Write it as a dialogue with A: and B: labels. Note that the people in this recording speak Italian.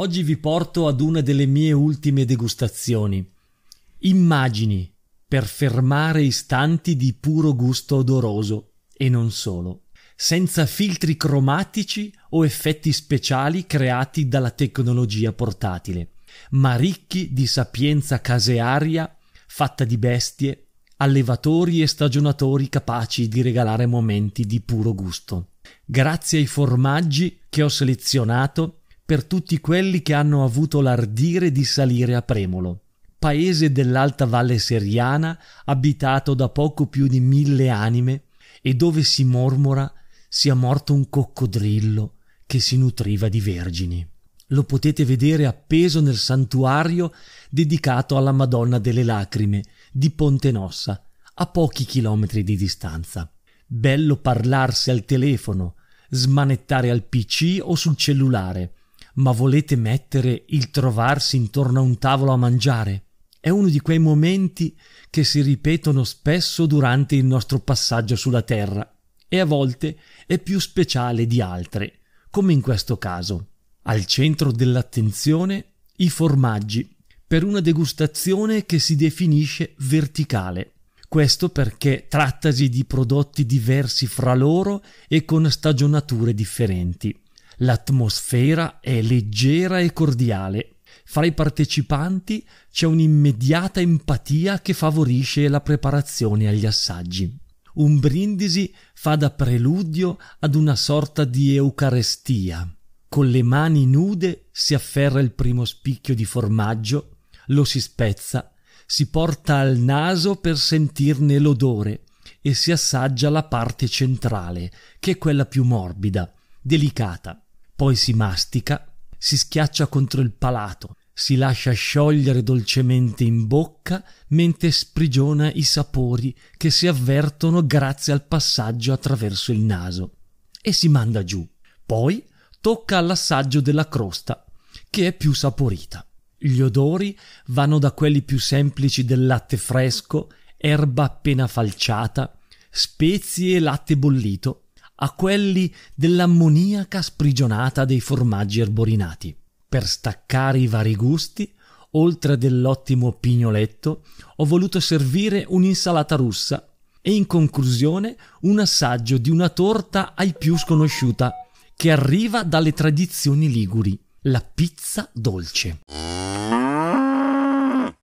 A: Oggi vi porto ad una delle mie ultime degustazioni. Immagini per fermare istanti di puro gusto odoroso e non solo, senza filtri cromatici o effetti speciali creati dalla tecnologia portatile, ma ricchi di sapienza casearia fatta di bestie, allevatori e stagionatori capaci di regalare momenti di puro gusto. Grazie ai formaggi che ho selezionato per tutti quelli che hanno avuto l'ardire di salire a Premolo, paese dell'Alta Valle Seriana abitato da poco più di mille anime e dove si mormora sia morto un coccodrillo che si nutriva di vergini. Lo potete vedere appeso nel santuario dedicato alla Madonna delle Lacrime di Ponte Nossa, a pochi chilometri di distanza. Bello parlarsi al telefono, smanettare al PC o sul cellulare, ma volete mettere il trovarsi intorno a un tavolo a mangiare? È uno di quei momenti che si ripetono spesso durante il nostro passaggio sulla Terra e a volte è più speciale di altre, come in questo caso. Al centro dell'attenzione i formaggi per una degustazione che si definisce verticale. Questo perché trattasi di prodotti diversi fra loro e con stagionature differenti. L'atmosfera è leggera e cordiale. Fra i partecipanti c'è un'immediata empatia che favorisce la preparazione agli assaggi. Un brindisi fa da preludio ad una sorta di eucarestia. Con le mani nude si afferra il primo spicchio di formaggio lo si spezza, si porta al naso per sentirne l'odore e si assaggia la parte centrale, che è quella più morbida, delicata. Poi si mastica, si schiaccia contro il palato, si lascia sciogliere dolcemente in bocca mentre sprigiona i sapori che si avvertono grazie al passaggio attraverso il naso e si manda giù. Poi tocca all'assaggio della crosta, che è più saporita. Gli odori vanno da quelli più semplici del latte fresco, erba appena falciata, spezie e latte bollito, a quelli dell'ammoniaca sprigionata dei formaggi erborinati. Per staccare i vari gusti, oltre dell'ottimo pignoletto, ho voluto servire un'insalata russa e in conclusione un assaggio di una torta ai più sconosciuta, che arriva dalle tradizioni liguri, la pizza dolce.